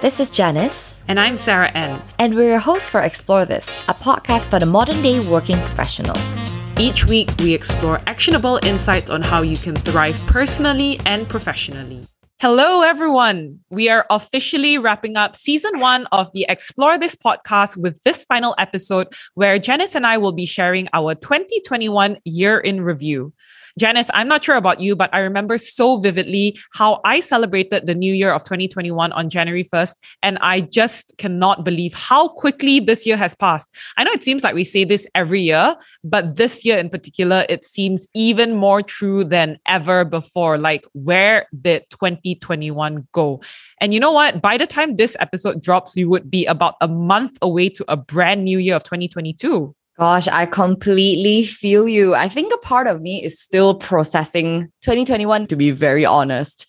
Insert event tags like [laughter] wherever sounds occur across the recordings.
This is Janice. And I'm Sarah N. And we're your hosts for Explore This, a podcast for the modern day working professional. Each week, we explore actionable insights on how you can thrive personally and professionally. Hello, everyone. We are officially wrapping up season one of the Explore This podcast with this final episode where Janice and I will be sharing our 2021 year in review. Janice, I'm not sure about you, but I remember so vividly how I celebrated the new year of 2021 on January 1st. And I just cannot believe how quickly this year has passed. I know it seems like we say this every year, but this year in particular, it seems even more true than ever before. Like, where did 2021 go? And you know what? By the time this episode drops, we would be about a month away to a brand new year of 2022. Gosh, I completely feel you. I think a part of me is still processing 2021, to be very honest.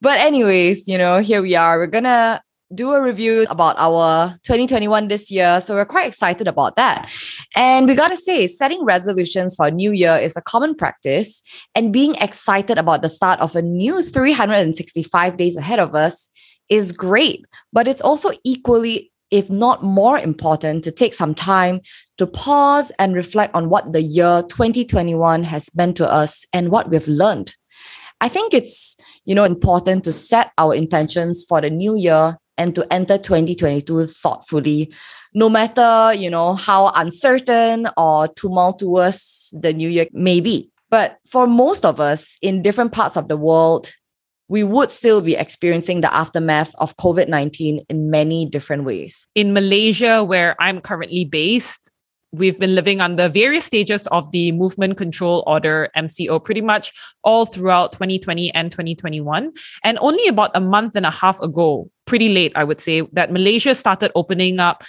But, anyways, you know, here we are. We're going to do a review about our 2021 this year. So, we're quite excited about that. And we got to say, setting resolutions for a new year is a common practice. And being excited about the start of a new 365 days ahead of us is great. But it's also equally if not more important, to take some time to pause and reflect on what the year 2021 has meant to us and what we've learned. I think it's, you know, important to set our intentions for the new year and to enter 2022 thoughtfully, no matter, you know, how uncertain or tumultuous the new year may be. But for most of us in different parts of the world, we would still be experiencing the aftermath of COVID 19 in many different ways. In Malaysia, where I'm currently based, we've been living under various stages of the movement control order MCO pretty much all throughout 2020 and 2021 and only about a month and a half ago pretty late i would say that malaysia started opening up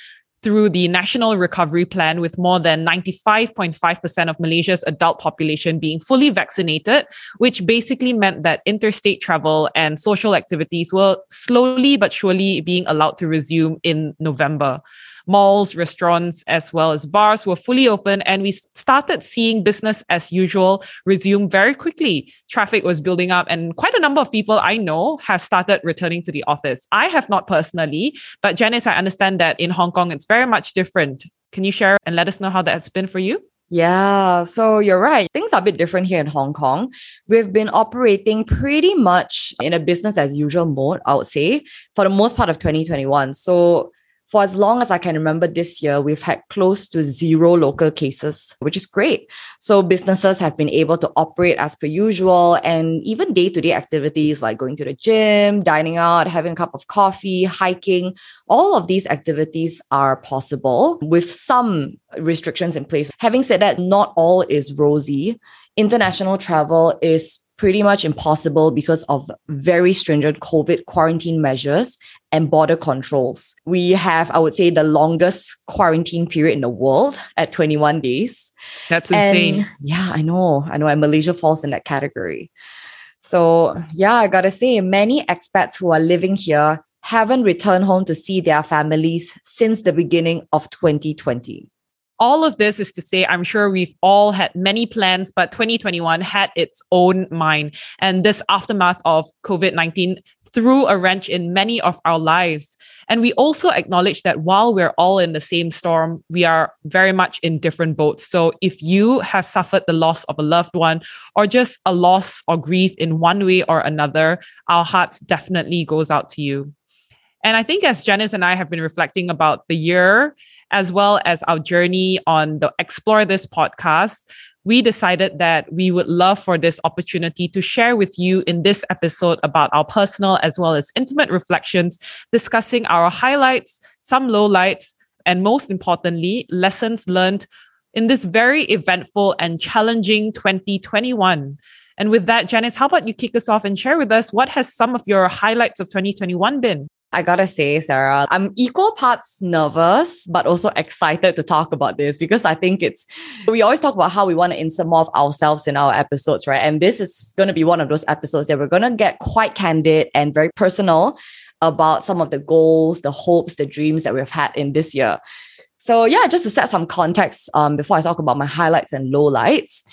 through the National Recovery Plan, with more than 95.5% of Malaysia's adult population being fully vaccinated, which basically meant that interstate travel and social activities were slowly but surely being allowed to resume in November malls, restaurants, as well as bars were fully open, and we started seeing business as usual resume very quickly. Traffic was building up, and quite a number of people I know have started returning to the office. I have not personally, but Janice, I understand that in Hong Kong it's very much different. Can you share and let us know how that's been for you? Yeah, so you're right. Things are a bit different here in Hong Kong. We've been operating pretty much in a business as usual mode, I would say, for the most part of 2021. So for as long as I can remember this year, we've had close to zero local cases, which is great. So businesses have been able to operate as per usual, and even day to day activities like going to the gym, dining out, having a cup of coffee, hiking, all of these activities are possible with some restrictions in place. Having said that, not all is rosy. International travel is pretty much impossible because of very stringent COVID quarantine measures and border controls. We have, I would say, the longest quarantine period in the world at 21 days. That's insane. And yeah, I know. I know. And Malaysia falls in that category. So, yeah, I gotta say, many expats who are living here haven't returned home to see their families since the beginning of 2020 all of this is to say, I'm sure we've all had many plans, but 2021 had its own mind. And this aftermath of COVID 19 threw a wrench in many of our lives. And we also acknowledge that while we're all in the same storm, we are very much in different boats. So if you have suffered the loss of a loved one or just a loss or grief in one way or another, our hearts definitely goes out to you. And I think as Janice and I have been reflecting about the year, as well as our journey on the Explore This podcast, we decided that we would love for this opportunity to share with you in this episode about our personal as well as intimate reflections, discussing our highlights, some lowlights, and most importantly, lessons learned in this very eventful and challenging 2021. And with that, Janice, how about you kick us off and share with us what has some of your highlights of 2021 been? I gotta say, Sarah, I'm equal parts nervous, but also excited to talk about this because I think it's, we always talk about how we want to insert more of ourselves in our episodes, right? And this is to be one of those episodes that we're to get quite candid and very personal about some of the goals, the hopes, the dreams that we've had in this year. So, yeah, just to set some context um, before I talk about my highlights and lowlights.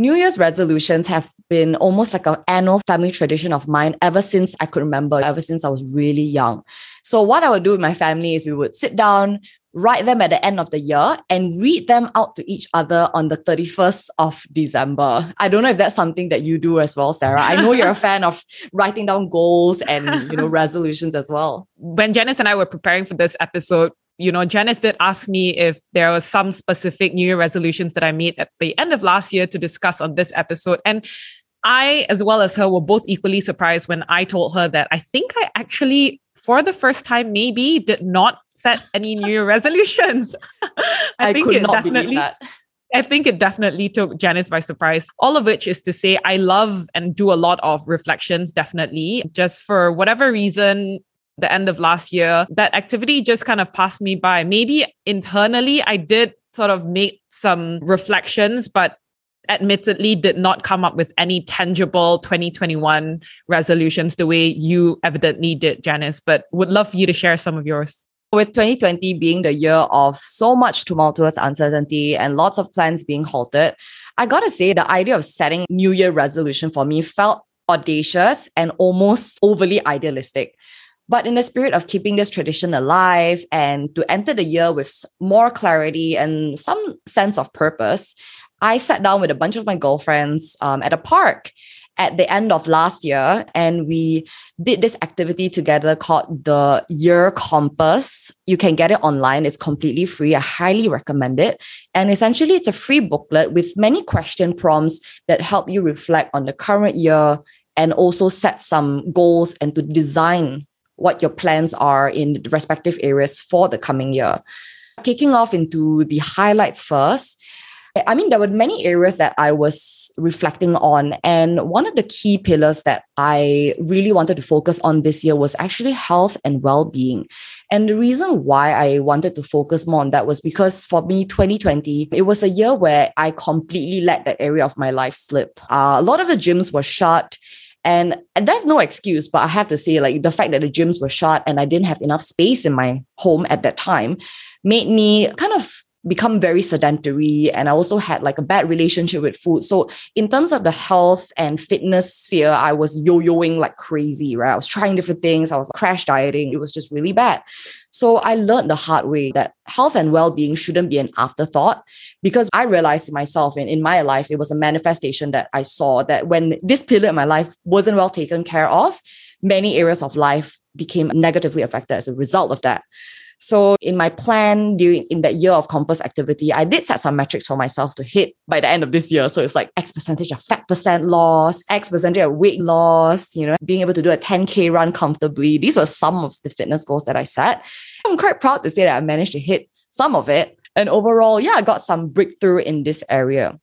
New Year's resolutions have been almost like an annual family tradition of mine ever since I could remember, ever since I was really young. So, what I would do with my family is we would sit down, write them at the end of the year, and read them out to each other on the 31st of December. I don't know if that's something that you do as well, Sarah. I know you're a fan of [laughs] writing down goals and you know [laughs] resolutions as well. When Janice and I were preparing for this episode, you know, Janice did ask me if there were some specific New Year resolutions that I made at the end of last year to discuss on this episode. And I, as well as her, were both equally surprised when I told her that I think I actually, for the first time, maybe did not set any New Year [laughs] resolutions. [laughs] I, I, think it definitely. I think it definitely took Janice by surprise. All of which is to say, I love and do a lot of reflections, definitely. Just for whatever reason, the end of last year, that activity just kind of passed me by. Maybe internally, I did sort of make some reflections, but admittedly did not come up with any tangible 2021 resolutions the way you evidently did, Janice, but would love for you to share some of yours. With 2020 being the year of so much tumultuous uncertainty and lots of plans being halted, I gotta say the idea of setting New Year resolution for me felt audacious and almost overly idealistic. But in the spirit of keeping this tradition alive and to enter the year with more clarity and some sense of purpose, I sat down with a bunch of my girlfriends um, at a park at the end of last year and we did this activity together called the year compass. You can get it online. It's completely free. I highly recommend it. And essentially it's a free booklet with many question prompts that help you reflect on the current year and also set some goals and to design what your plans are in the respective areas for the coming year kicking off into the highlights first I mean, there were many areas that I was reflecting on. And one of the key pillars that I really wanted to focus on this year was actually health and well being. And the reason why I wanted to focus more on that was because for me, 2020, it was a year where I completely let that area of my life slip. Uh, a lot of the gyms were shut. And, that's no excuse, but I have to say, like the fact that the gyms were shut and I didn't have enough space in my home at that time made me kind of become very sedentary and I also had like a bad relationship with food. So in terms of the health and fitness sphere, I was yo-yoing like crazy, right? I was trying different things. I was crash dieting. It was just really bad. So I learned the hard way that health and well-being shouldn't be an afterthought because I realized myself in, in my life, it was a manifestation that I saw that when this pillar in my life wasn't well taken care of, many areas of life became negatively affected as a result of that. So in my plan during in that year of compass activity, I did set some metrics for myself to hit by the end of this year. So it's like X percentage of fat percent loss, X percentage of weight loss, you know, being able to do a 10K run comfortably. These were some of the fitness goals that I set. I'm quite proud to say that I managed to hit some of it. And overall, yeah, I got some breakthrough in this area.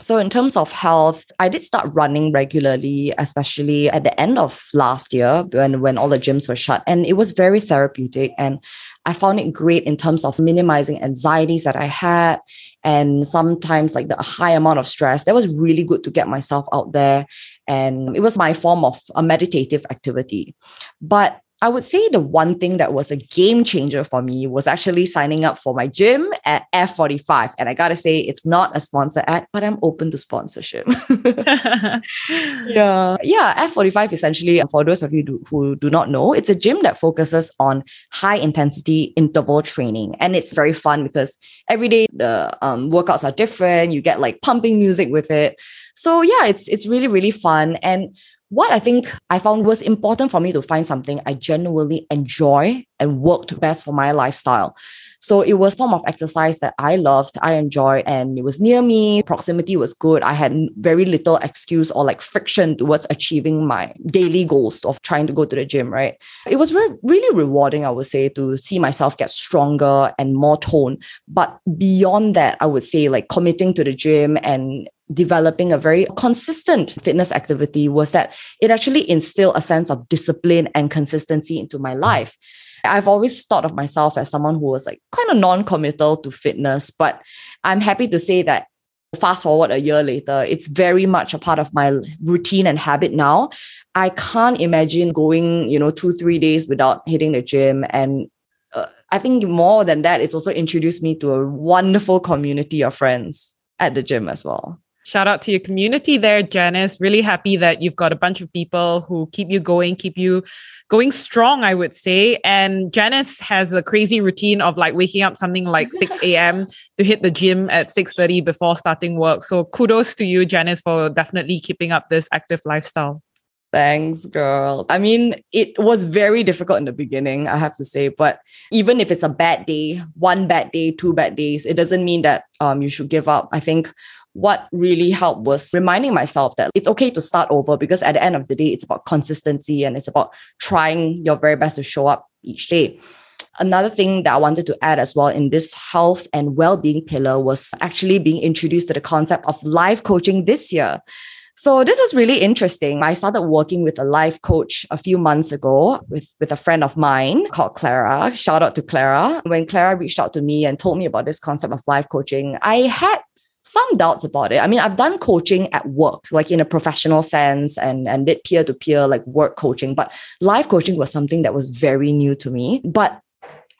So, in terms of health, I did start running regularly, especially at the end of last year when, when all the gyms were shut. And it was very therapeutic. And I found it great in terms of minimizing anxieties that I had and sometimes like the high amount of stress. That was really good to get myself out there. And it was my form of a meditative activity. But I would say the one thing that was a game changer for me was actually signing up for my gym at F45. And I got to say, it's not a sponsor ad, but I'm open to sponsorship. [laughs] [laughs] yeah. Yeah. F45 essentially, for those of you do, who do not know, it's a gym that focuses on high intensity interval training. And it's very fun because every day the um, workouts are different. You get like pumping music with it. So yeah, it's it's really, really fun. And what I think I found was important for me to find something I genuinely enjoy and worked best for my lifestyle. So it was form of exercise that I loved, I enjoyed, and it was near me. Proximity was good. I had very little excuse or like friction towards achieving my daily goals of trying to go to the gym, right? It was re- really rewarding, I would say, to see myself get stronger and more toned. But beyond that, I would say like committing to the gym and developing a very consistent fitness activity was that it actually instilled a sense of discipline and consistency into my life. I've always thought of myself as someone who was like kind of non-committal to fitness, but I'm happy to say that fast forward a year later, it's very much a part of my routine and habit now. I can't imagine going, you know, two, three days without hitting the gym. And uh, I think more than that, it's also introduced me to a wonderful community of friends at the gym as well. Shout out to your community there, Janice. Really happy that you've got a bunch of people who keep you going, keep you going strong, I would say. And Janice has a crazy routine of like waking up something like 6 [laughs] a.m. to hit the gym at 6:30 before starting work. So kudos to you, Janice, for definitely keeping up this active lifestyle. Thanks, girl. I mean, it was very difficult in the beginning, I have to say. But even if it's a bad day, one bad day, two bad days, it doesn't mean that um, you should give up. I think what really helped was reminding myself that it's okay to start over because at the end of the day, it's about consistency and it's about trying your very best to show up each day. Another thing that I wanted to add as well in this health and well being pillar was actually being introduced to the concept of life coaching this year. So this was really interesting. I started working with a life coach a few months ago with, with a friend of mine called Clara. Shout out to Clara. When Clara reached out to me and told me about this concept of life coaching, I had some doubts about it. I mean, I've done coaching at work, like in a professional sense, and, and did peer to peer, like work coaching, but life coaching was something that was very new to me. But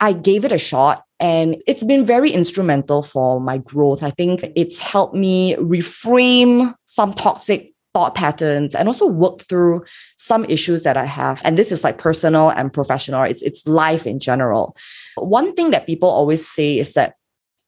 I gave it a shot and it's been very instrumental for my growth. I think it's helped me reframe some toxic thought patterns and also work through some issues that I have. And this is like personal and professional. It's it's life in general. One thing that people always say is that,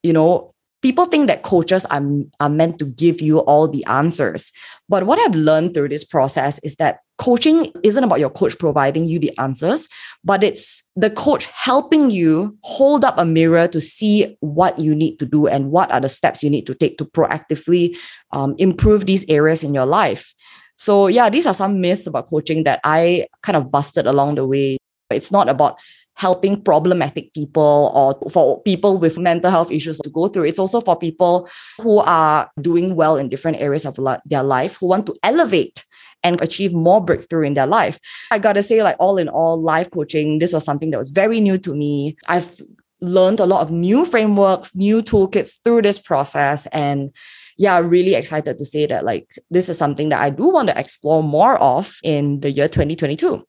you know, people think that coaches are, are meant to give you all the answers. But what I've learned through this process is that coaching isn't about your coach providing you the answers, but it's the coach helping you hold up a mirror to see what you need to do and what are the steps you need to take to proactively um, improve these areas in your life. So, yeah, these are some myths about coaching that I kind of busted along the way. It's not about helping problematic people or for people with mental health issues to go through. It's also for people who are doing well in different areas of their life, who want to elevate and achieve more breakthrough in their life. I gotta say, like all in all, life coaching, this was something that was very new to me. I've learned a lot of new frameworks, new toolkits through this process. And yeah, really excited to say that like this is something that I do want to explore more of in the year 2022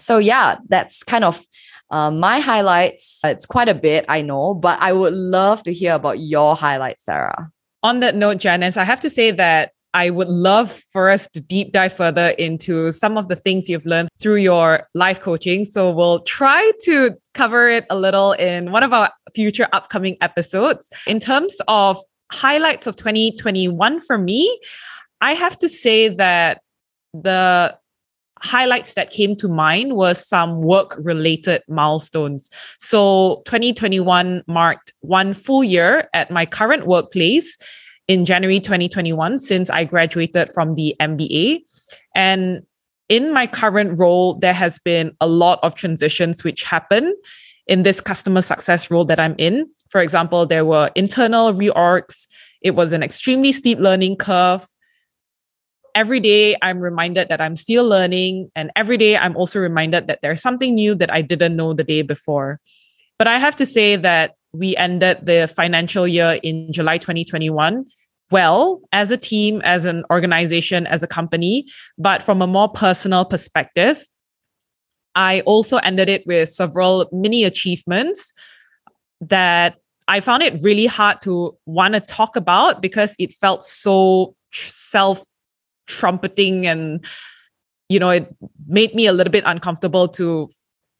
so yeah, that's kind of uh, my highlights. It's quite a bit, I know, but I would love to hear about your highlights, Sarah. On that note, Janice, I have to say that I would love for us to deep dive further into some of the things you've learned through your life coaching. So we'll try to cover it a little in one of our future upcoming episodes. In terms of highlights of 2021 for me, I have to say that the highlights that came to mind was some work related milestones. So 2021 marked one full year at my current workplace in January 2021 since I graduated from the MBA. And in my current role, there has been a lot of transitions which happen in this customer success role that I'm in. For example, there were internal reorgs. It was an extremely steep learning curve every day I'm reminded that I'm still learning. And every day I'm also reminded that there's something new that I didn't know the day before. But I have to say that we ended the financial year in July 2021 well as a team, as an organization, as a company. But from a more personal perspective, I also ended it with several mini achievements that I found it really hard to want to talk about because it felt so self trumpeting and you know it made me a little bit uncomfortable to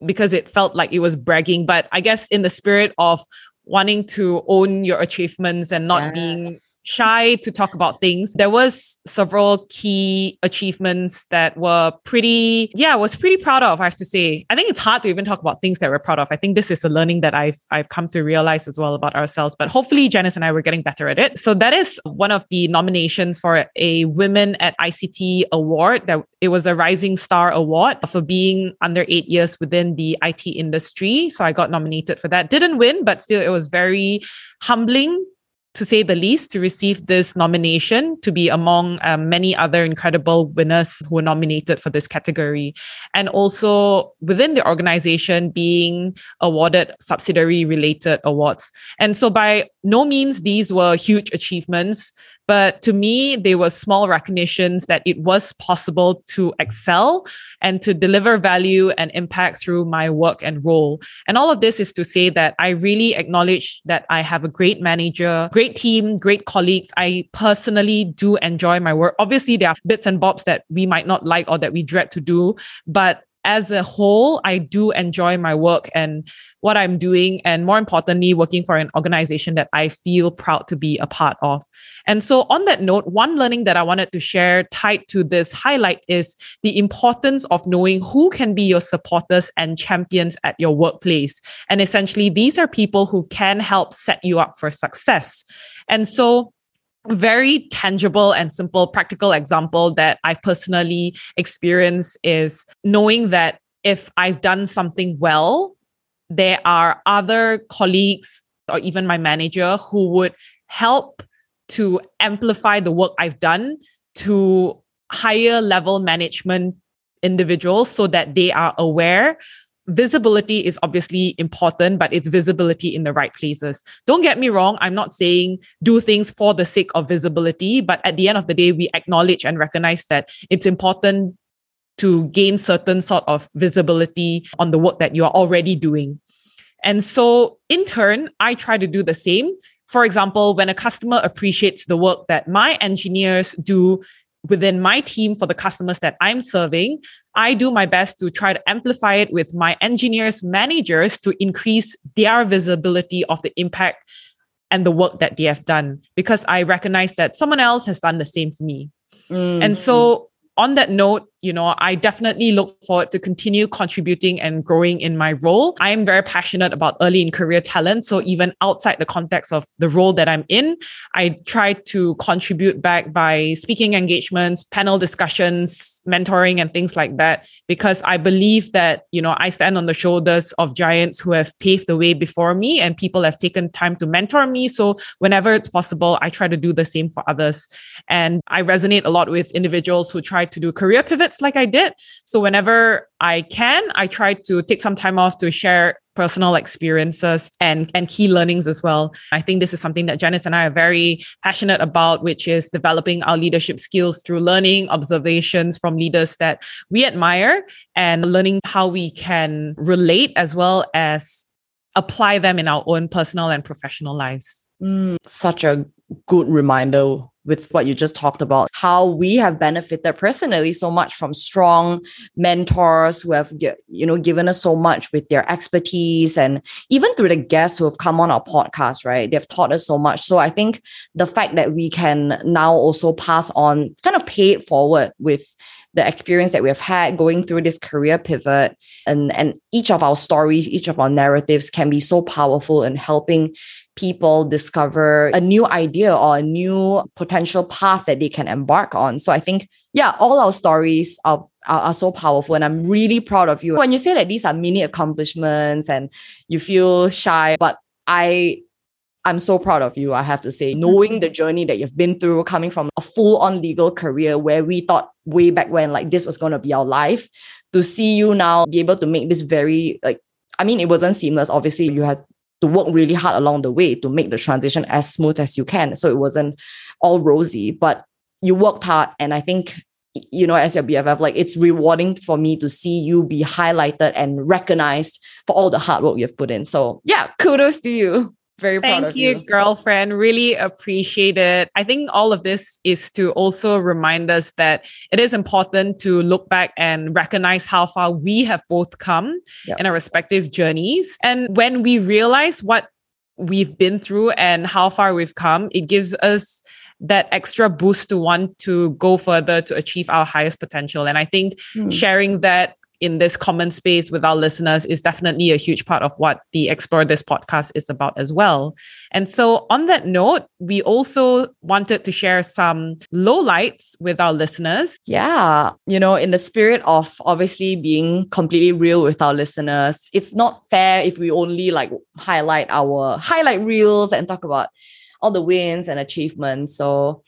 because it felt like it was bragging but i guess in the spirit of wanting to own your achievements and not yes. being shy to talk about things. There was several key achievements that were pretty, yeah, was pretty proud of, I have to say. I think it's hard to even talk about things that we're proud of. I think this is a learning that I've I've come to realize as well about ourselves. But hopefully Janice and I were getting better at it. So that is one of the nominations for a Women at ICT award that it was a Rising Star Award for being under eight years within the IT industry. So I got nominated for that. Didn't win, but still it was very humbling to say the least, to receive this nomination, to be among um, many other incredible winners who were nominated for this category. And also within the organization, being awarded subsidiary related awards. And so, by no means, these were huge achievements, But to me, they were small recognitions that it was possible to excel and to deliver value and impact through my work and role. And all of this is to say that I really acknowledge that I have a great manager, great team, great colleagues. I personally do enjoy my work. Obviously, there are bits and bobs that we might not like or that we dread to do, but as a whole, I do enjoy my work and what I'm doing, and more importantly, working for an organization that I feel proud to be a part of. And so, on that note, one learning that I wanted to share tied to this highlight is the importance of knowing who can be your supporters and champions at your workplace. And essentially, these are people who can help set you up for success. And so, very tangible and simple practical example that I've personally experienced is knowing that if I've done something well, there are other colleagues or even my manager who would help to amplify the work I've done to higher level management individuals so that they are aware visibility is obviously important, but it's visibility in the right places. Don't get me wrong. I'm not saying do things for the sake of visibility, but at the end of the day, we acknowledge and recognize that it's important to gain certain sort of visibility on the work that you are already doing. And so in turn, I try to do the same. For example, when a customer appreciates the work that my engineers do within my team for the customers that I'm serving, I do my best to try to amplify it with my engineers, managers to increase their visibility of the impact and the work that they have done because I recognize that someone else has done the same for me. Mm-hmm. And so on that note, you know, I definitely look forward to continue contributing and growing in my role. I am very passionate about early in career talent. So even outside the context of the role that I'm in, I try to contribute back by speaking engagements, panel discussions, mentoring and things like that because I believe that, you know, I stand on the shoulders of giants who have paved the way before me and people have taken time to mentor me. So whenever it's possible, I try to do the same for others. And I resonate a lot with individuals who try to do career pivots like I did. So whenever I can, I try to take some time off to share personal experiences and, and key learnings as well. I think this is something that Janice and I are very passionate about, which is developing our leadership skills through learning observations from leaders that we admire and learning how we can relate as well as apply them in our own personal and professional lives. Mm, such a good reminder with what you just talked about how we have benefited personally so much from strong mentors who have you know given us so much with their expertise and even through the guests who have come on our podcast right? They've taught us so much. So i think the fact that we can now also pass on kind of pay it forward with the experience that we have had going through this career pivot and and each of our stories each of our narratives can be so powerful in helping people discover a new idea or a new potential path that they can embark on. So i think yeah all our stories are are, so powerful and i'm really proud of you. When you say that these are mini accomplishments and you feel shy but i I'm so proud of you, I have to say, mm-hmm. knowing the journey that you've been through, coming from a full on legal career where we thought way back when like this was going to be our life, to see you now be able to make this very, like, I mean, it wasn't seamless. Obviously, you had to work really hard along the way to make the transition as smooth as you can. So it wasn't all rosy, but you worked hard. And I think, you know, as your BFF, like it's rewarding for me to see you be highlighted and recognized for all the hard work you've put in. So yeah, kudos to you. Very proud Thank you, you, girlfriend. Really appreciate it. I think all of this is to also remind us that it is important to look back and recognize how far we have both come yep. in our respective journeys. And when we realize what we've been through and how far we've come, it gives us that extra boost to want to go further to achieve our highest potential. And I think mm. sharing that in this common space with our listeners is definitely a huge part of what the Explore This podcast is about as well. And so, on that note, we also wanted to share some lowlights with our listeners. Yeah. You know, in the spirit of obviously being completely real with our listeners, it's not fair if we only like highlight our highlight reels and talk about all the wins and achievements. So,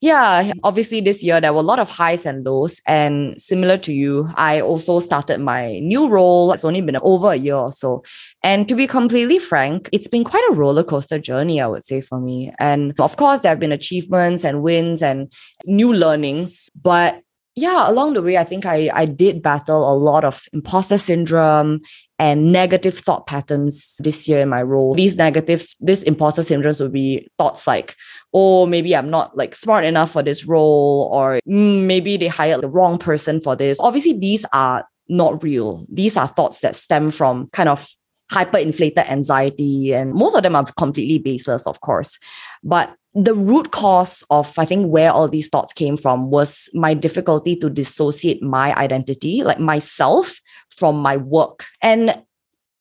yeah, obviously this year there were a lot of highs and lows. And similar to you, I also started my new role. It's only been over a year or so. And to be completely frank, it's been quite a roller coaster journey, I would say, for me. And of course, there have been achievements and wins and new learnings. But yeah, along the way, I think I, I did battle a lot of imposter syndrome and negative thought patterns this year in my role. These negative, this imposter syndromes would be thoughts like, oh, maybe I'm not like smart enough for this role, or mm, maybe they hired the wrong person for this. Obviously, these are not real. These are thoughts that stem from kind of hyperinflated anxiety, and most of them are completely baseless, of course. But the root cause of I think where all these thoughts came from was my difficulty to dissociate my identity, like myself, from my work. And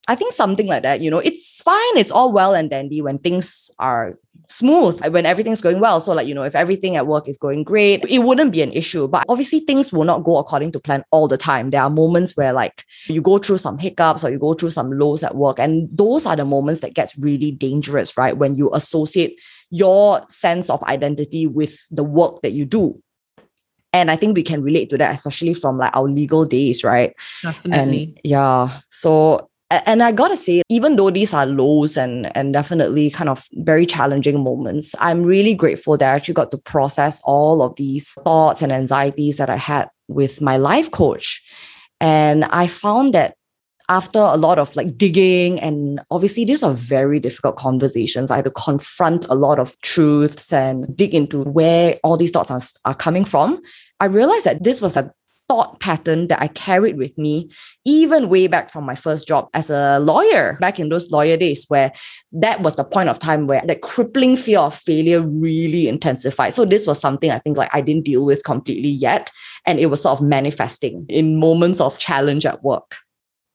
I think something like that, you know, it's fine, it's all well and dandy when things are smooth, when everything's going well. So, like, you know, if everything at work is going great, it wouldn't be an issue. But obviously, things will not go according to plan all the time. There are moments where, like, you go through some hiccups or you go through some lows at work. And those are the moments that gets really dangerous, right? When you associate your sense of identity with the work that you do. And I think we can relate to that, especially from like our legal days, right? Definitely. And yeah. So and I gotta say, even though these are lows and and definitely kind of very challenging moments, I'm really grateful that I actually got to process all of these thoughts and anxieties that I had with my life coach. And I found that after a lot of like digging and obviously these are very difficult conversations i had to confront a lot of truths and dig into where all these thoughts are, are coming from i realized that this was a thought pattern that I carried with me, even way back from my first job as a lawyer, back in those lawyer days, where that was the point of time where that crippling fear of failure really intensified. So, this was something I think like I didn't deal with completely yet. And it was sort of manifesting in moments of challenge at work.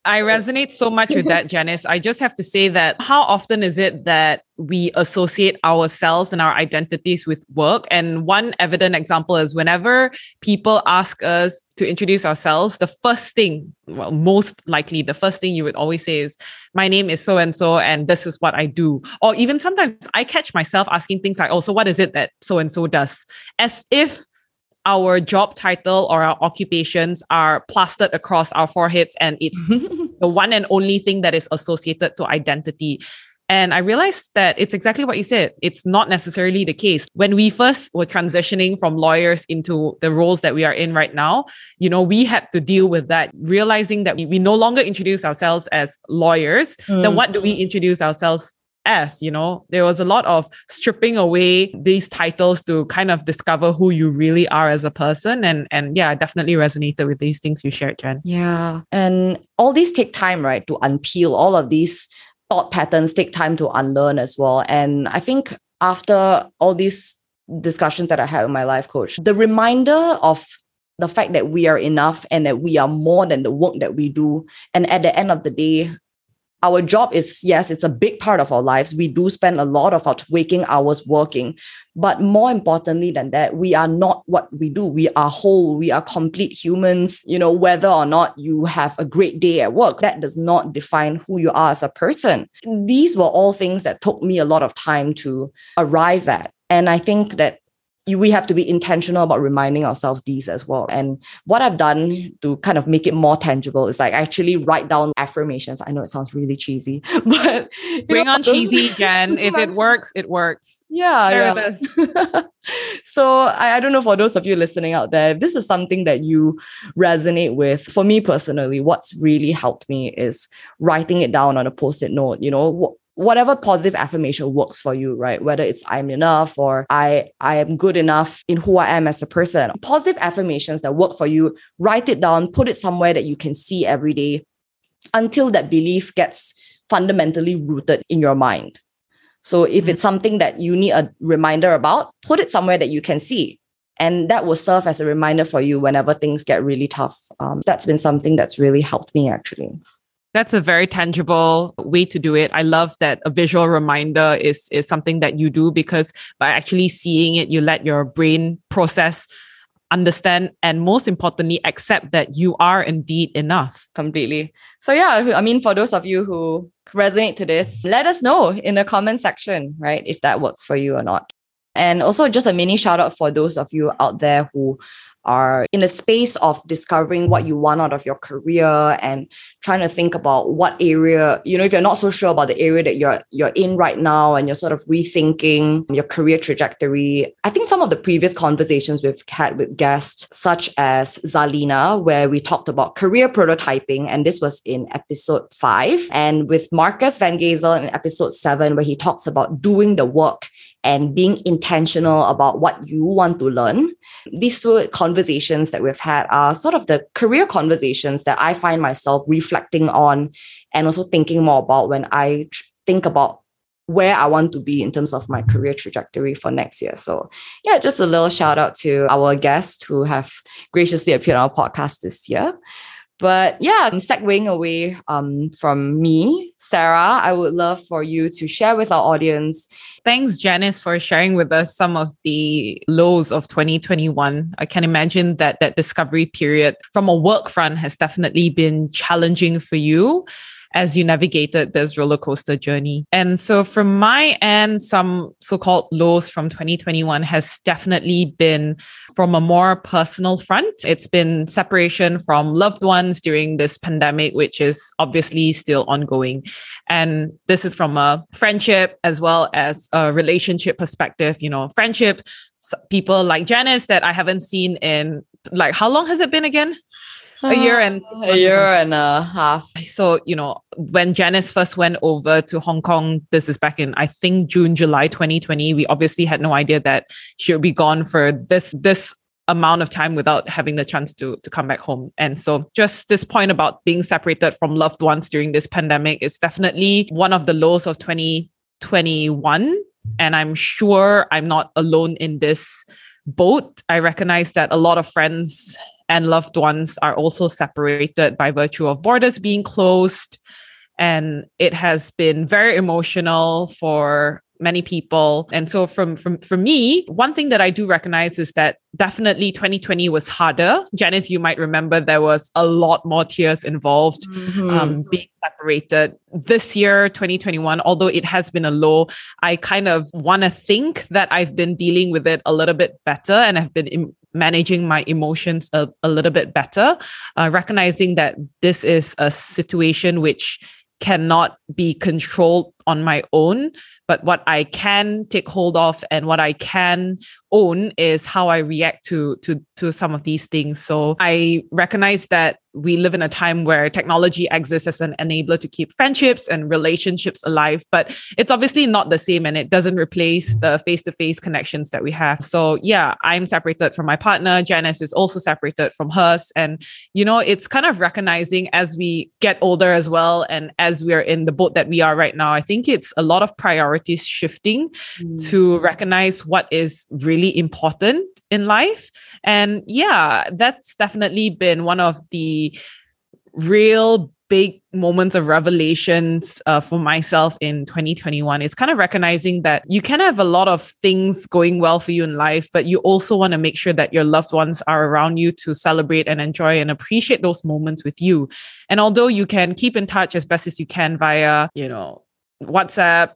I resonate so much with that, [laughs] Janice. I just have to say that how often is it that we associate ourselves and our identities with work? And one evident example is whenever people ask us to introduce ourselves, the first thing, well, most likely, the first thing you would always say is, My name is so and so, and this is what I do. Or even sometimes I catch myself asking things like, Oh, so what is it that so and so does? As if our job title or our occupations are plastered across our foreheads and it's [laughs] the one and only thing that is associated to identity. And I realized that it's exactly what you said. It's not necessarily the case. When we first were transitioning from lawyers into the roles that we are in right now, you know, we had to deal with that, realizing that we, we no longer introduce ourselves as lawyers. Mm. Then what do we introduce ourselves as you know there was a lot of stripping away these titles to kind of discover who you really are as a person. And and yeah i definitely resonated with these things you shared jen. Yeah. And all these take time right to unpeel. All of these thought patterns take time to unlearn as well. And i think after all these discussions that i had with my life coach the reminder of the fact that we are enough and that we are more than the work that we do. And at the end of the day our job is yes it's a big part of our lives. We do spend a lot of our waking hours working. But more importantly than that we are not what we do. We are whole. We are complete humans. You know whether or not you have a great day at work that does not define who you are as a person. These were all things that took me a lot of time to arrive at. And i think that we have to be intentional about reminding ourselves these as well. And what I've done to kind of make it more tangible is like actually write down affirmations. I know it sounds really cheesy, [laughs] but bring know, on cheesy, Jen. [laughs] if it works, it works. Yeah. yeah. [laughs] so I, I don't know for those of you listening out there, if this is something that you resonate with. For me personally, what's really helped me is writing it down on a post-it note. You know, whatever positive affirmation works for you right? Whether it's i'm enough or i i am good enough in who i am as a person. Positive affirmations that work for you write it down put it somewhere that you can see every day until that belief gets fundamentally rooted in your mind. So if it's something that you need a reminder about put it somewhere that you can see. And that will serve as a reminder for you whenever things get really tough. Um, that's been something that's really helped me actually that's a very tangible way to do it. I love that a visual reminder is is something that you do because by actually seeing it, you let your brain process, understand, and most importantly, accept that you are indeed enough. Completely. So yeah, I mean, for those of you who resonate to this, let us know in the comment section, right? If that works for you or not. And also, just a mini shout out for those of you out there who are in a space of discovering what you want out of your career and trying to think about what area you know if you're not so sure about the area that you're you're in right now and you're sort of rethinking your career trajectory i think some of the previous conversations we've had with guests such as zalina where we talked about career prototyping and this was in episode 5 and with marcus van gazel in episode 7 where he talks about doing the work and being intentional about what you want to learn. These two conversations that we've had are sort of the career conversations that I find myself reflecting on and also thinking more about when I think about where I want to be in terms of my career trajectory for next year. So, yeah, just a little shout out to our guests who have graciously appeared on our podcast this year. But yeah, segueing away um, from me, Sarah. I would love for you to share with our audience Thanks, Janice, for sharing with us some of the lows of 2021. I can imagine that that discovery period from a work front has definitely been challenging for you as you navigated this roller coaster journey. And so, from my end, some so called lows from 2021 has definitely been from a more personal front. It's been separation from loved ones during this pandemic, which is obviously still ongoing. And this is from a friendship as well as a relationship perspective. You know, friendship, people like Janice that I haven't seen in like, how long has it been again? A year and a year and a half. So, you know, when Janice first went over to Hong Kong, this is back in I think June, July 2020, we obviously had no idea that she would be gone for this this amount of time without having the chance to to come back home. And so just this point about being separated from loved ones during this pandemic is definitely one of the lows of 2021 and I'm sure I'm not alone in this boat. I recognize that a lot of friends and loved ones are also separated by virtue of borders being closed. And it has been very emotional for many people. And so from from for me, one thing that I do recognize is that definitely 2020 was harder. Janice, you might remember there was a lot more tears involved mm-hmm. um, being separated. This year, 2021, although it has been a low, I kind of want to think that I've been dealing with it a little bit better and have been Im- managing my emotions a, a little bit better, uh, recognizing that this is a situation which cannot be controlled on my own. But what I can take hold of and what I can own is how I react to to to some of these things. So I recognize that we live in a time where technology exists as an enabler to keep friendships and relationships alive, but it's obviously not the same and it doesn't replace the face-to-face connections that we have. So yeah, I'm separated from my partner. Janice is also separated from hers. And you know, it's kind of recognizing as we get older as well and as we're in the boat that we are right now, I think it's a lot of priorities shifting mm. to recognize what is really important in life. And yeah, that's definitely been one of the real big moments of revelations uh, for myself in 2021 it's kind of recognizing that you can have a lot of things going well for you in life but you also want to make sure that your loved ones are around you to celebrate and enjoy and appreciate those moments with you and although you can keep in touch as best as you can via you know whatsapp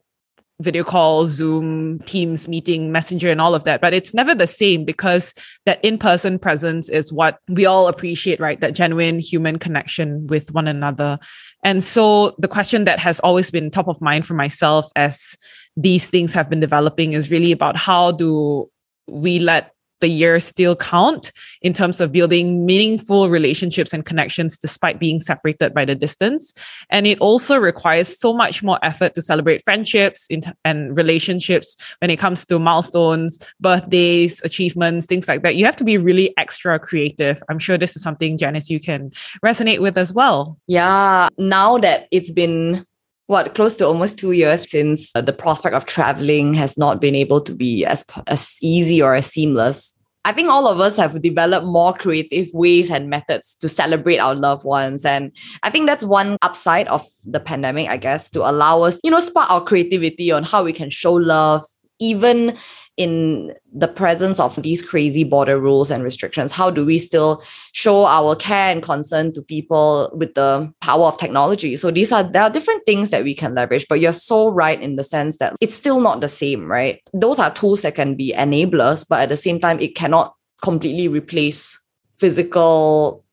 video call, Zoom, Teams meeting, Messenger, and all of that. But it's never the same because that in person presence is what we all appreciate, right? That genuine human connection with one another. And so the question that has always been top of mind for myself as these things have been developing is really about how do we let the years still count in terms of building meaningful relationships and connections despite being separated by the distance. And it also requires so much more effort to celebrate friendships and relationships when it comes to milestones, birthdays, achievements, things like that. You have to be really extra creative. I'm sure this is something, Janice, you can resonate with as well. Yeah. Now that it's been what close to almost two years since uh, the prospect of traveling has not been able to be as as easy or as seamless. I think all of us have developed more creative ways and methods to celebrate our loved ones. And i think that's one upside of the pandemic i guess to allow us you know spark our creativity on how we can show love even in the presence of these crazy border rules and restrictions, how do we still show our care and concern to people with the power of technology? So these are there are different things that we can leverage, but you're so right in the sense that it's still not the same, right? Those are tools that can be enablers, but at the same time, it cannot completely replace physical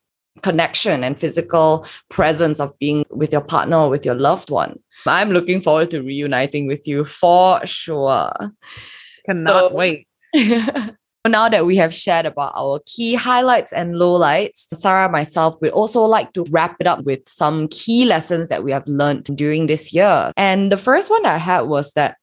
connection and physical presence of being with your partner or with your loved one. I'm looking forward to reuniting with you for sure. Cannot so, wait. [laughs] now that we have shared about our key highlights and lowlights, Sarah and myself would also like to wrap it up with some key lessons that we have learned during this year. And the first one that I had was that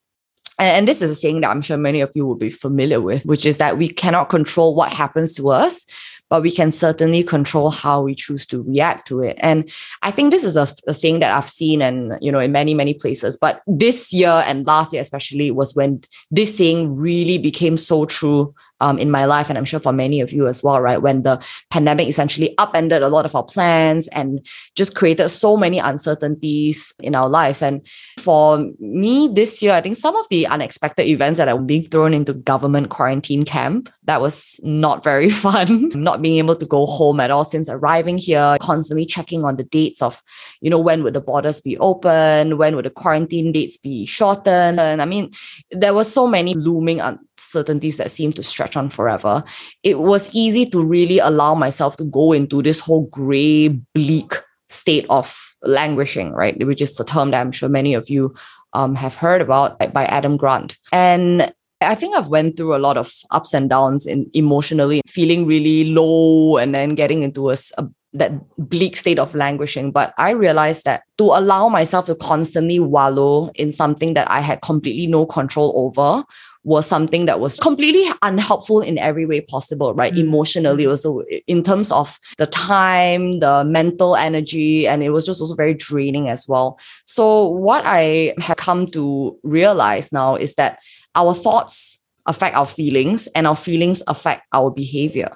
and this is a saying that I'm sure many of you will be familiar with, which is that we cannot control what happens to us, but we can certainly control how we choose to react to it. And I think this is a, a saying that I've seen and you know in many many places. But this year and last year especially was when this saying really became so true um, in my life, and I'm sure for many of you as well, right? When the pandemic essentially upended a lot of our plans and just created so many uncertainties in our lives. And for me this year, I think some of the unexpected events that are being thrown into government quarantine camp, that was not very [laughs] fun. not being able to go home at all since arriving here, constantly checking on the dates of, you know, when would the borders be open, when would the quarantine dates be shortened. And I mean, there were so many looming uncertainties that seemed to stretch on forever, it was easy to really allow myself to go into this whole gray, bleak state of languishing, right? Which is a term that I'm sure many of you um, have heard about by Adam Grant. And I think I've went through a lot of ups and downs in emotionally, feeling really low and then getting into a, a that bleak state of languishing. But I realized that to allow myself to constantly wallow in something that I had completely no control over was something that was completely unhelpful in every way possible, right? Mm-hmm. Emotionally, also in terms of the time, the mental energy, and it was just also very draining as well. So, what I have come to realize now is that our thoughts affect our feelings, and our feelings affect our behavior.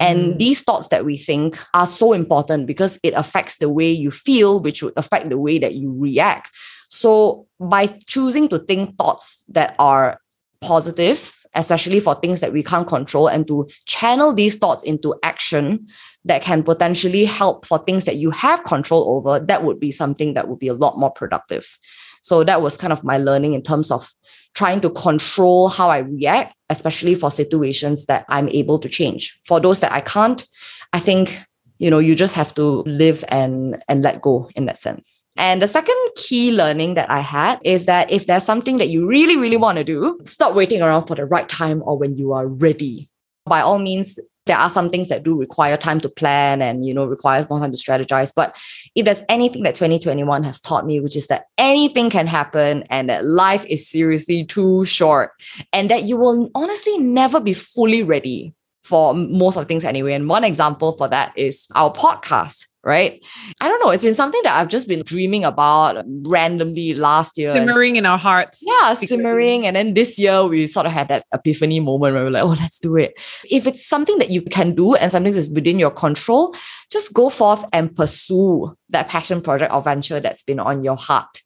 And mm. these thoughts that we think are so important because it affects the way you feel, which would affect the way that you react. So, by choosing to think thoughts that are positive, especially for things that we can't control, and to channel these thoughts into action that can potentially help for things that you have control over, that would be something that would be a lot more productive. So that was kind of my learning in terms of trying to control how I react, especially for situations that I'm able to change. For those that I can't, I think you know you just have to live and and let go in that sense. And the second key learning that i had is that if there's something that you really really want to do stop waiting around for the right time or when you are ready. By all means there are some things that do require time to plan and you know requires more time to strategize. But if there's anything that 2021 has taught me which is that anything can happen and that life is seriously too short and that you will honestly never be fully ready for most of things anyway. And one example for that is our podcast, right? I don't know. It's been something that I've just been dreaming about randomly last year. Simmering in our hearts. Yeah, simmering. And then this year we sort of had that epiphany moment where we're like, oh, let's do it. If it's something that you can do and something that's within your control, just go forth and pursue that passion project or venture that's been on your heart.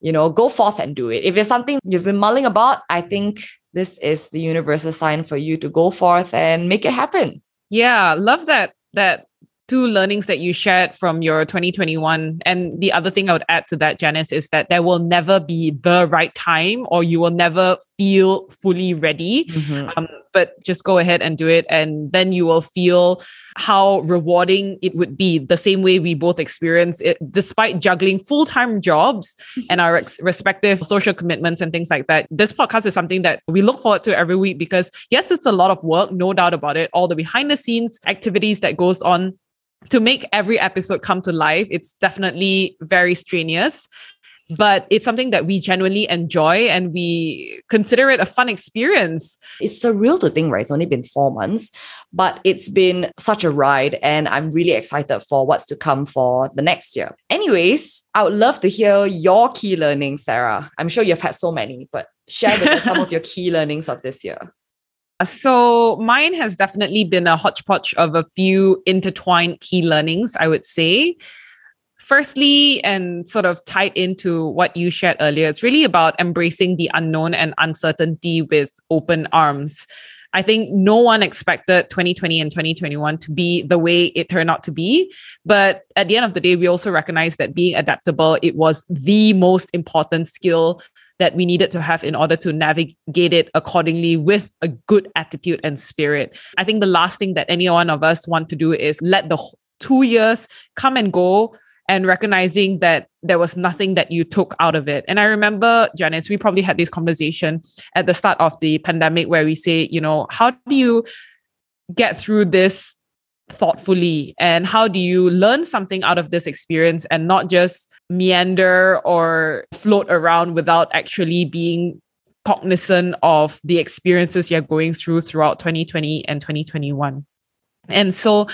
You know, go forth and do it. If it's something you've been mulling about, I think this is the universal sign for you to go forth and make it happen. Yeah, love that that two learnings that you shared from your 2021. And the other thing I would add to that, Janice, is that there will never be the right time or you will never feel fully ready. Mm-hmm. Um, but just go ahead and do it. And then you will feel how rewarding it would be the same way we both experience it, despite juggling full time jobs [laughs] and our ex- respective social commitments and things like that. This podcast is something that we look forward to every week because, yes, it's a lot of work, no doubt about it. All the behind the scenes activities that goes on to make every episode come to life, it's definitely very strenuous. But it's something that we genuinely enjoy and we consider it a fun experience. It's surreal to think, right? It's only been four months, but it's been such a ride. And I'm really excited for what's to come for the next year. Anyways, I would love to hear your key learnings, Sarah. I'm sure you've had so many, but share with us some of [laughs] your key learnings of this year. So mine has definitely been a hodgepodge of a few intertwined key learnings, I would say. Firstly, and sort of tied into what you shared earlier, it's really about embracing the unknown and uncertainty with open arms. I think no one expected 2020 and 2021 to be the way it turned out to be. But at the end of the day, we also recognize that being adaptable, it was the most important skill that we needed to have in order to navigate it accordingly with a good attitude and spirit. I think the last thing that any one of us want to do is let the two years come and go and recognizing that there was nothing that you took out of it. And I remember, Janice, we probably had this conversation at the start of the pandemic where we say, you know, how do you get through this thoughtfully? And how do you learn something out of this experience and not just meander or float around without actually being cognizant of the experiences you're going through throughout 2020 and 2021? And so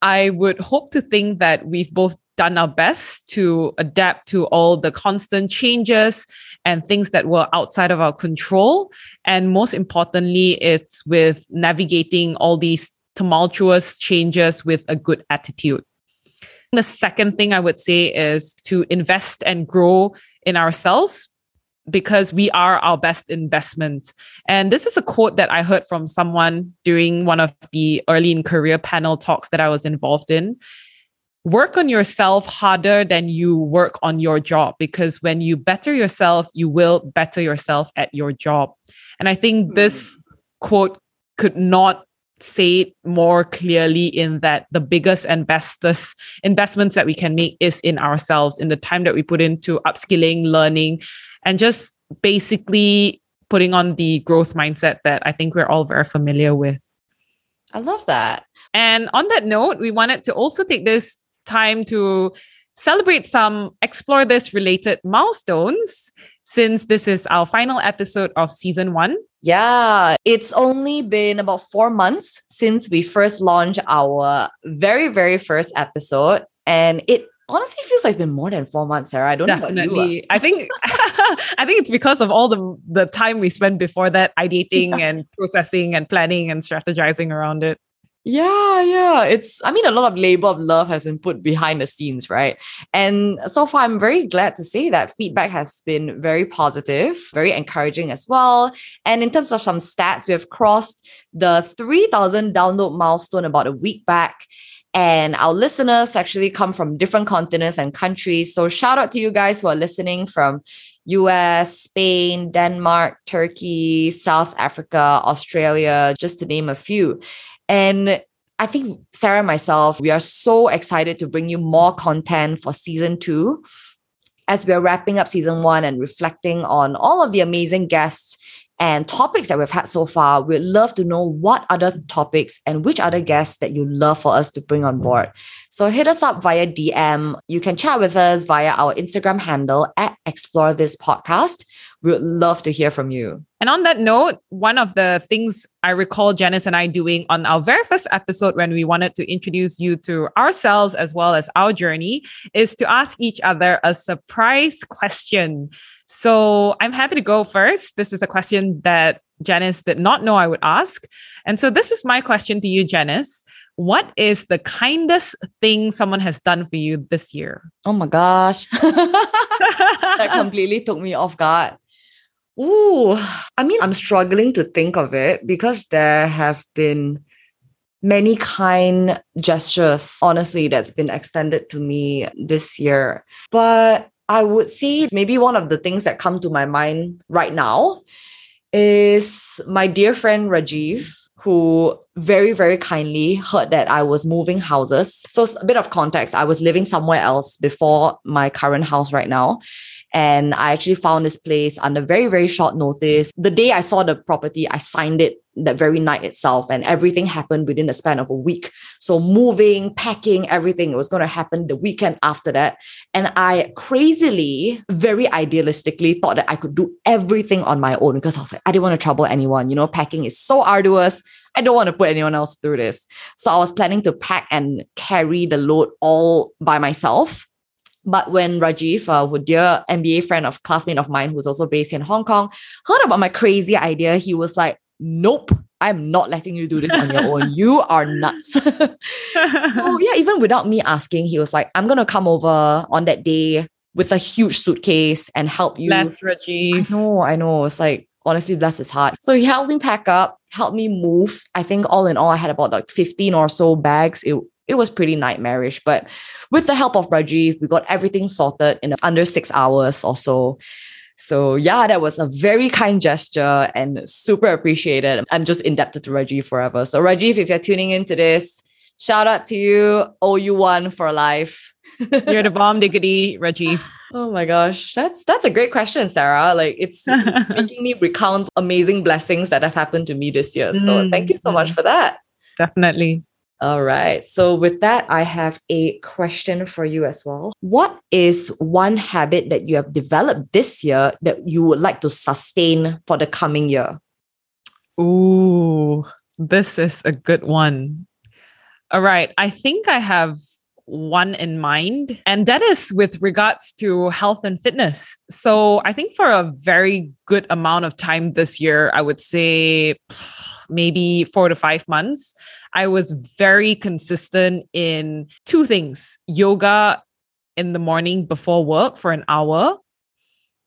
I would hope to think that we've both done our best to adapt to all the constant changes and things that were outside of our control. And most importantly, it's with navigating all these tumultuous changes with a good attitude. The second thing I would say is to invest and grow in ourselves because we are our best investment. And this is a quote that I heard from someone during one of the early in career panel talks that I was involved in work on yourself harder than you work on your job because when you better yourself, you will better yourself at your job. And I think hmm. this quote could not say it more clearly in that the biggest and bestest investments that we can make is in ourselves, in the time that we put into upskilling, learning, and just basically putting on the growth mindset that I think we're all very familiar with. I love that. And on that note, we wanted to also take this time to celebrate some explore this related milestones since this is our final episode of season one. Yeah, it's only been about four months since we first launched our very, very first episode. And it honestly feels like it's been more than four months, Sarah. I don't uh. Definitely. know. I think [laughs] I think it's because of all the the time we spent before that ideating [laughs] yeah. and processing and planning and strategizing around it. Yeah, yeah. It's, I mean, a lot of labor of love has been put behind the scenes, right? And so far, I'm very glad to say that feedback has been very positive, very encouraging as well. And in terms of some stats, we have crossed the 3,000 download milestone about a week back. And our listeners actually come from different continents and countries. So shout out to you guys who are listening from US, Spain, Denmark, Turkey, South Africa, Australia, just to name a few. And I think Sarah and myself, we are so excited to bring you more content for season two as we're wrapping up season one and reflecting on all of the amazing guests and topics that we've had so far. We'd love to know what other topics and which other guests that you love for us to bring on board. So hit us up via DM. You can chat with us via our Instagram handle at Explore This Podcast. We would love to hear from you. And on that note, one of the things I recall Janice and I doing on our very first episode when we wanted to introduce you to ourselves as well as our journey is to ask each other a surprise question. So I'm happy to go first. This is a question that Janice did not know I would ask. And so this is my question to you, Janice. What is the kindest thing someone has done for you this year? Oh my gosh. [laughs] [laughs] that completely took me off guard. Ooh, I mean, I'm struggling to think of it because there have been many kind gestures, honestly, that's been extended to me this year. But I would say maybe one of the things that come to my mind right now is my dear friend Rajiv, who very, very kindly heard that I was moving houses. So, a bit of context I was living somewhere else before my current house right now. And I actually found this place under very, very short notice. The day I saw the property, I signed it that very night itself, and everything happened within the span of a week. So, moving, packing, everything, it was going to happen the weekend after that. And I crazily, very idealistically thought that I could do everything on my own because I was like, I didn't want to trouble anyone. You know, packing is so arduous. I don't want to put anyone else through this. So, I was planning to pack and carry the load all by myself. But when Rajiv, uh, a dear MBA friend of classmate of mine who's also based in Hong Kong, heard about my crazy idea, he was like, nope, I'm not letting you do this on your own. You are nuts. [laughs] so [laughs] yeah, even without me asking, he was like, I'm gonna come over on that day with a huge suitcase and help you. Bless Reggie. I know, I know. It's like honestly, bless his heart. So he helped me pack up, helped me move. I think all in all, I had about like 15 or so bags. It it was pretty nightmarish. But with the help of Rajiv, we got everything sorted in under six hours or so. So yeah, that was a very kind gesture and super appreciated. I'm just indebted to Rajiv forever. So Rajiv, if you're tuning into this, shout out to you. Owe you one for life. [laughs] You're the bomb diggity, Reggie. Oh my gosh, that's that's a great question, Sarah. Like it's [laughs] making me recount amazing blessings that have happened to me this year. So mm, thank you so much mm. for that. Definitely. All right. So, with that, I have a question for you as well. What is one habit that you have developed this year that you would like to sustain for the coming year? Ooh, this is a good one. All right. I think I have one in mind, and that is with regards to health and fitness. So, I think for a very good amount of time this year, I would say maybe four to five months, I was very consistent in two things yoga in the morning before work for an hour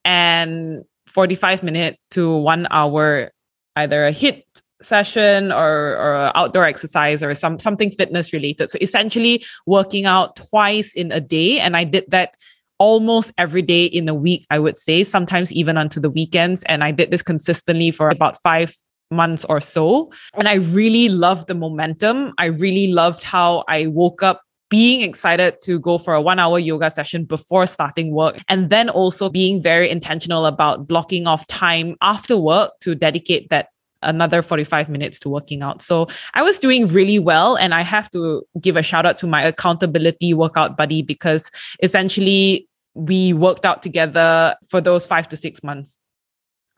and 45 minute to one hour, either a HIIT session or, or outdoor exercise or some something fitness related. So essentially working out twice in a day. And I did that almost every day in a week, I would say, sometimes even onto the weekends. And I did this consistently for about five months or so. And I really loved the momentum. I really loved how I woke up being excited to go for a one hour yoga session before starting work. And then also being very intentional about blocking off time after work to dedicate that another 45 minutes to working out. So I was doing really well. And I have to give a shout out to my accountability workout buddy because essentially we worked out together for those five to six months.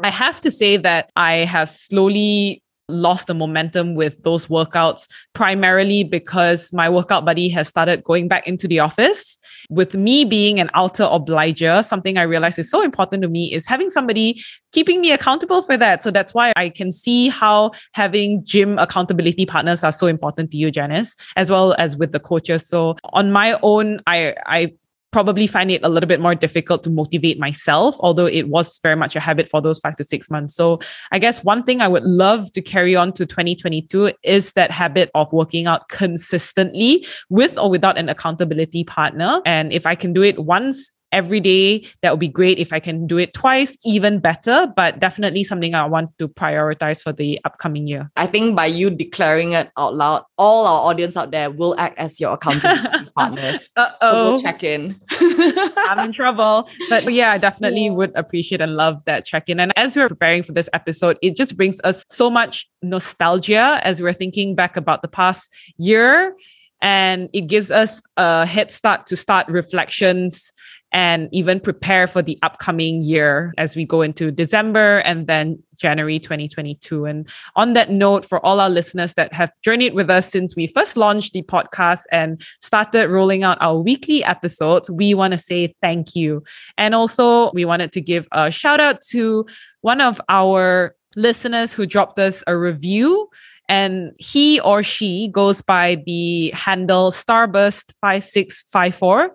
I have to say that I have slowly lost the momentum with those workouts, primarily because my workout buddy has started going back into the office. With me being an outer obliger, something I realize is so important to me is having somebody keeping me accountable for that. So that's why I can see how having gym accountability partners are so important to you, Janice, as well as with the coaches. So on my own, I I probably find it a little bit more difficult to motivate myself, although it was very much a habit for those five to six months. So I guess one thing I would love to carry on to 2022 is that habit of working out consistently with or without an accountability partner. And if I can do it once every day. That would be great. If I can do it twice, even better, but definitely something I want to prioritize for the upcoming year. I think by you declaring it out loud, all our audience out there will act as your accountability [laughs] partners. Uh oh. So we'll check in. [laughs] I'm in trouble. But yeah, I definitely yeah. would appreciate and love that check in. And as we we're preparing for this episode, it just brings us so much nostalgia as we're thinking back about the past year. And it gives us a head start to start reflections and even prepare for the upcoming year as we go into December and then January 2022. And on that note, for all our listeners that have journeyed with us since we first launched the podcast and started rolling out our weekly episodes, we want to say thank you. And also, we wanted to give a shout out to one of our listeners who dropped us a review and he or she goes by the handle starburst5654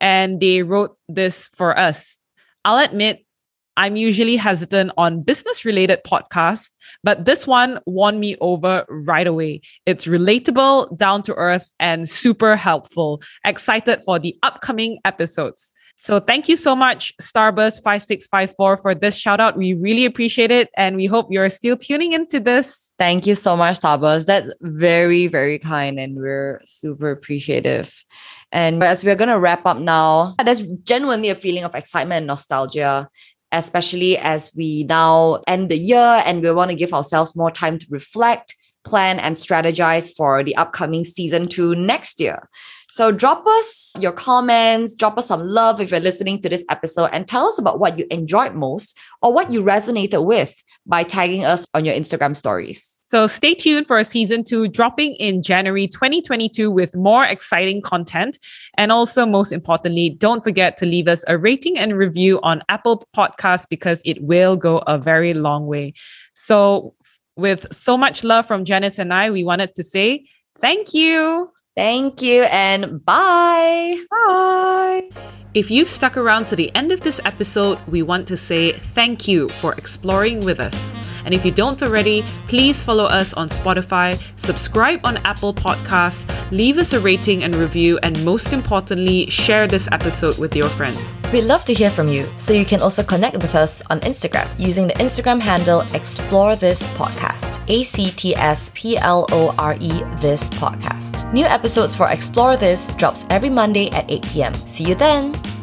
and they wrote this for us. I'll admit, I'm usually hesitant on business related podcasts, but this one won me over right away. It's relatable, down to earth, and super helpful. Excited for the upcoming episodes. So thank you so much, Starburst5654, for this shout out. We really appreciate it. And we hope you're still tuning into this. Thank you so much, Starburst. That's very, very kind. And we're super appreciative. And as we're going to wrap up now, there's genuinely a feeling of excitement and nostalgia, especially as we now end the year and we want to give ourselves more time to reflect, plan, and strategize for the upcoming season two next year. So drop us your comments, drop us some love if you're listening to this episode, and tell us about what you enjoyed most or what you resonated with by tagging us on your Instagram stories. So stay tuned for a season two dropping in January 2022 with more exciting content. And also, most importantly, don't forget to leave us a rating and review on Apple Podcasts because it will go a very long way. So with so much love from Janice and I, we wanted to say thank you. Thank you and bye. Bye. If you've stuck around to the end of this episode, we want to say thank you for exploring with us. And if you don't already, please follow us on Spotify, subscribe on Apple Podcasts, leave us a rating and review, and most importantly, share this episode with your friends. We'd love to hear from you, so you can also connect with us on Instagram using the Instagram handle Explore This Podcast. A C T S P L O R E This Podcast. New episodes for Explore This drops every Monday at 8 p.m. See you then!